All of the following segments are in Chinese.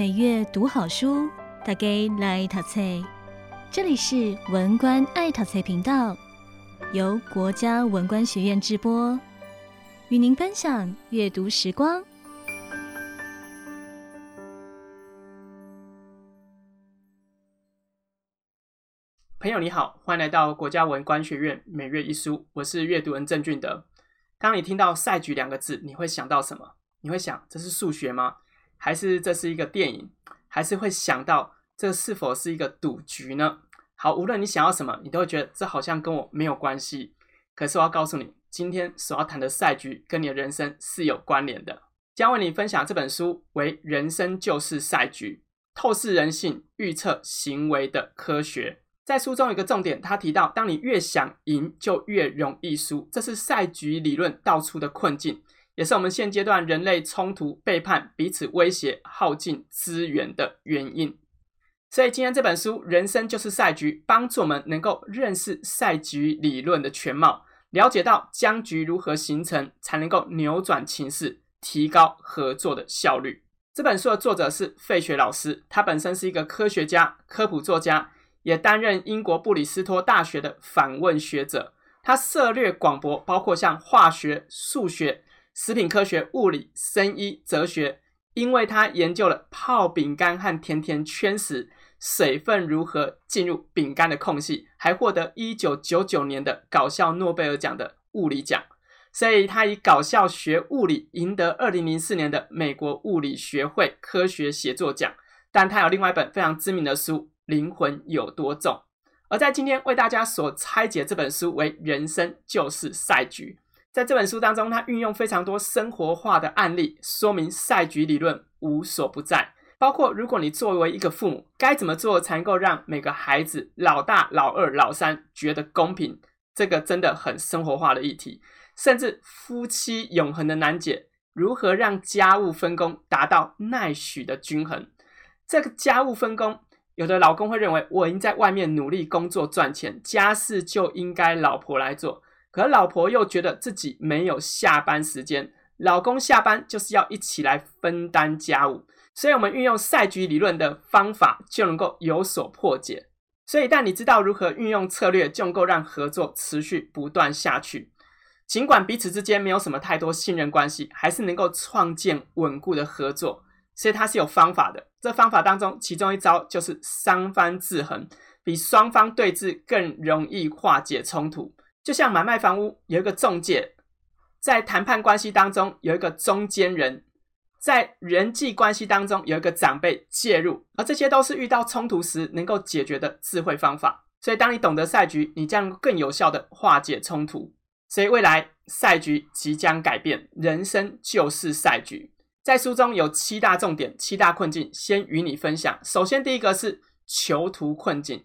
每月读好书，大家来读册。这里是文官爱淘菜频道，由国家文官学院直播，与您分享阅读时光。朋友你好，欢迎来到国家文官学院每月一书，我是阅读人郑俊德。当你听到赛局两个字，你会想到什么？你会想这是数学吗？还是这是一个电影，还是会想到这是否是一个赌局呢？好，无论你想要什么，你都会觉得这好像跟我没有关系。可是我要告诉你，今天所要谈的赛局跟你的人生是有关联的。将为你分享这本书为《人生就是赛局：透视人性、预测行为的科学》。在书中有一个重点，他提到，当你越想赢，就越容易输，这是赛局理论道出的困境。也是我们现阶段人类冲突、背叛、彼此威胁、耗尽资源的原因。所以今天这本书《人生就是赛局》，帮助我们能够认识赛局理论的全貌，了解到僵局如何形成，才能够扭转情势，提高合作的效率。这本书的作者是费雪老师，他本身是一个科学家、科普作家，也担任英国布里斯托大学的访问学者。他涉猎广博，包括像化学、数学。食品科学、物理、生医、哲学，因为他研究了泡饼干和甜甜圈时水分如何进入饼干的空隙，还获得一九九九年的搞笑诺贝尔奖的物理奖。所以，他以搞笑学物理赢得二零零四年的美国物理学会科学写作奖。但他有另外一本非常知名的书《灵魂有多重》。而在今天为大家所拆解这本书为《人生就是赛局》。在这本书当中，他运用非常多生活化的案例，说明赛局理论无所不在。包括如果你作为一个父母，该怎么做才能够让每个孩子老大、老二、老三觉得公平？这个真的很生活化的议题。甚至夫妻永恒的难解，如何让家务分工达到奈许的均衡？这个家务分工，有的老公会认为，我已经在外面努力工作赚钱，家事就应该老婆来做。可老婆又觉得自己没有下班时间，老公下班就是要一起来分担家务，所以我们运用赛局理论的方法就能够有所破解。所以，一旦你知道如何运用策略，就能够让合作持续不断下去。尽管彼此之间没有什么太多信任关系，还是能够创建稳固的合作。所以它是有方法的。这方法当中，其中一招就是三方制衡，比双方对峙更容易化解冲突。就像买卖房屋有一个中介，在谈判关系当中有一个中间人，在人际关系当中有一个长辈介入，而这些都是遇到冲突时能够解决的智慧方法。所以，当你懂得赛局，你将更有效地化解冲突。所以，未来赛局即将改变，人生就是赛局。在书中有七大重点、七大困境，先与你分享。首先，第一个是囚徒困境。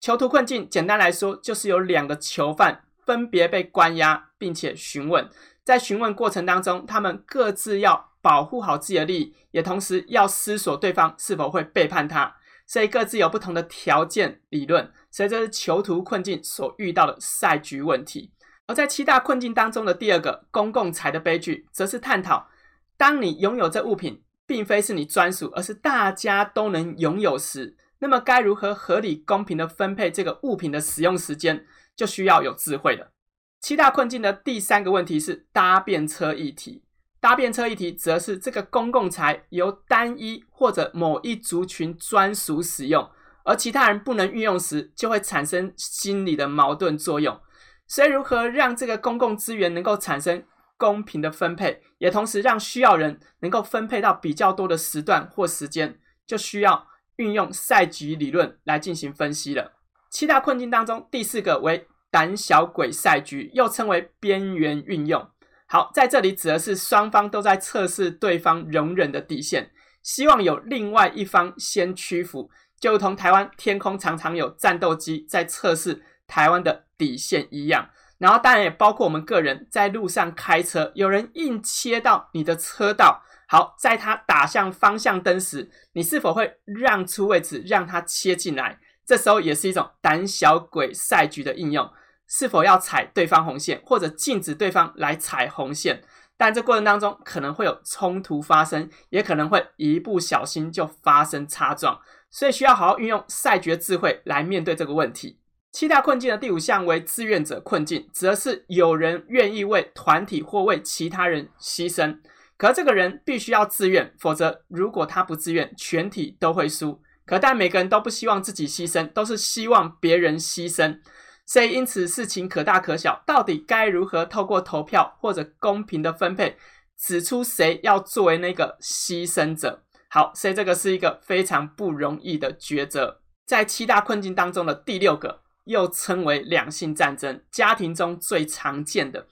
囚徒困境，简单来说，就是有两个囚犯。分别被关押，并且询问。在询问过程当中，他们各自要保护好自己的利益，也同时要思索对方是否会背叛他。所以各自有不同的条件理论。所以这是囚徒困境所遇到的赛局问题。而在七大困境当中的第二个公共财的悲剧，则是探讨：当你拥有这物品，并非是你专属，而是大家都能拥有时，那么该如何合理公平的分配这个物品的使用时间？就需要有智慧的。七大困境的第三个问题是搭便车议题。搭便车议题则是这个公共财由单一或者某一族群专属使用，而其他人不能运用时，就会产生心理的矛盾作用。所以，如何让这个公共资源能够产生公平的分配，也同时让需要人能够分配到比较多的时段或时间，就需要运用赛局理论来进行分析了。七大困境当中，第四个为胆小鬼赛局，又称为边缘运用。好，在这里指的是双方都在测试对方容忍的底线，希望有另外一方先屈服，就如同台湾天空常常有战斗机在测试台湾的底线一样。然后，当然也包括我们个人在路上开车，有人硬切到你的车道，好，在他打向方向灯时，你是否会让出位置让他切进来？这时候也是一种胆小鬼赛局的应用，是否要踩对方红线，或者禁止对方来踩红线？但这过程当中可能会有冲突发生，也可能会一不小心就发生擦撞，所以需要好好运用赛局的智慧来面对这个问题。七大困境的第五项为志愿者困境，指的是有人愿意为团体或为其他人牺牲，可这个人必须要自愿，否则如果他不自愿，全体都会输。可但每个人都不希望自己牺牲，都是希望别人牺牲。所以，因此事情可大可小，到底该如何透过投票或者公平的分配，指出谁要作为那个牺牲者？好，所以这个是一个非常不容易的抉择。在七大困境当中的第六个，又称为两性战争，家庭中最常见的，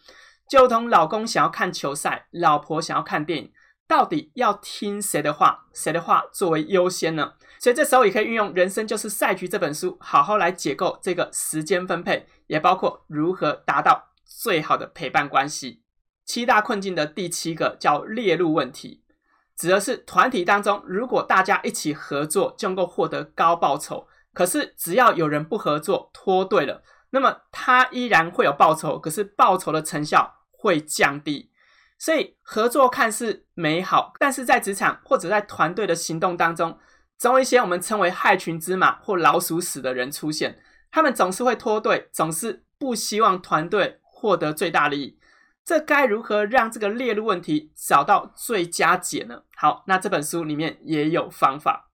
就同老公想要看球赛，老婆想要看电影。到底要听谁的话？谁的话作为优先呢？所以这时候也可以运用《人生就是赛局》这本书，好好来解构这个时间分配，也包括如何达到最好的陪伴关系。七大困境的第七个叫猎鹿问题，指的是团体当中，如果大家一起合作，就能够获得高报酬。可是只要有人不合作，脱队了，那么他依然会有报酬，可是报酬的成效会降低。所以合作看似美好，但是在职场或者在团队的行动当中，总有一些我们称为害群之马或老鼠屎的人出现。他们总是会脱队，总是不希望团队获得最大利益。这该如何让这个猎鹿问题找到最佳解呢？好，那这本书里面也有方法。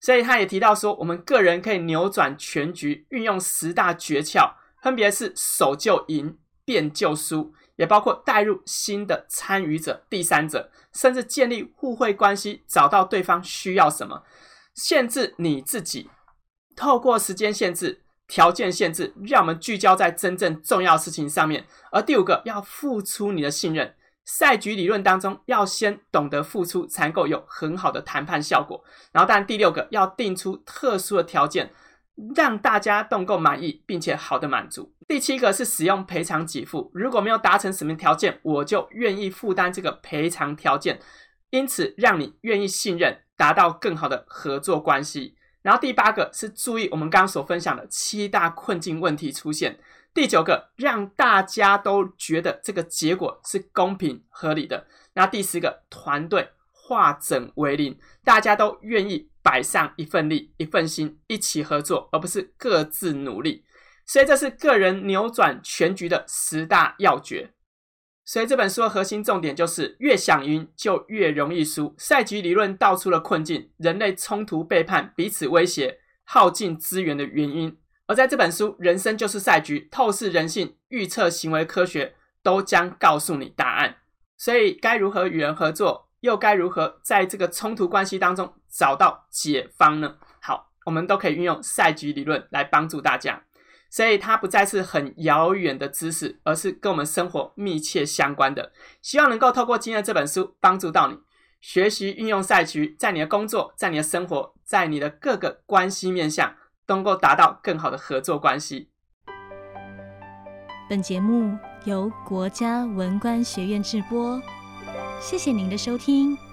所以他也提到说，我们个人可以扭转全局，运用十大诀窍，分别是守就赢，变就输。也包括带入新的参与者、第三者，甚至建立互惠关系，找到对方需要什么，限制你自己，透过时间限制、条件限制，让我们聚焦在真正重要事情上面。而第五个，要付出你的信任。赛局理论当中，要先懂得付出，才能够有很好的谈判效果。然后，当然第六个，要定出特殊的条件。让大家都能够满意，并且好的满足。第七个是使用赔偿给付，如果没有达成什么条件，我就愿意负担这个赔偿条件，因此让你愿意信任，达到更好的合作关系。然后第八个是注意我们刚刚所分享的七大困境问题出现。第九个让大家都觉得这个结果是公平合理的。那第十个团队化整为零，大家都愿意。摆上一份力、一份心，一起合作，而不是各自努力。所以这是个人扭转全局的十大要诀。所以这本书的核心重点就是：越想赢就越容易输。赛局理论道出了困境，人类冲突、背叛、彼此威胁、耗尽资源的原因。而在这本书《人生就是赛局》，透视人性、预测行为科学，都将告诉你答案。所以该如何与人合作？又该如何在这个冲突关系当中找到解方呢？好，我们都可以运用赛局理论来帮助大家，所以它不再是很遥远的知识，而是跟我们生活密切相关的。希望能够透过今天的这本书帮助到你，学习运用赛局，在你的工作、在你的生活、在你的各个关系面向，都能够达到更好的合作关系。本节目由国家文官学院制播。谢谢您的收听。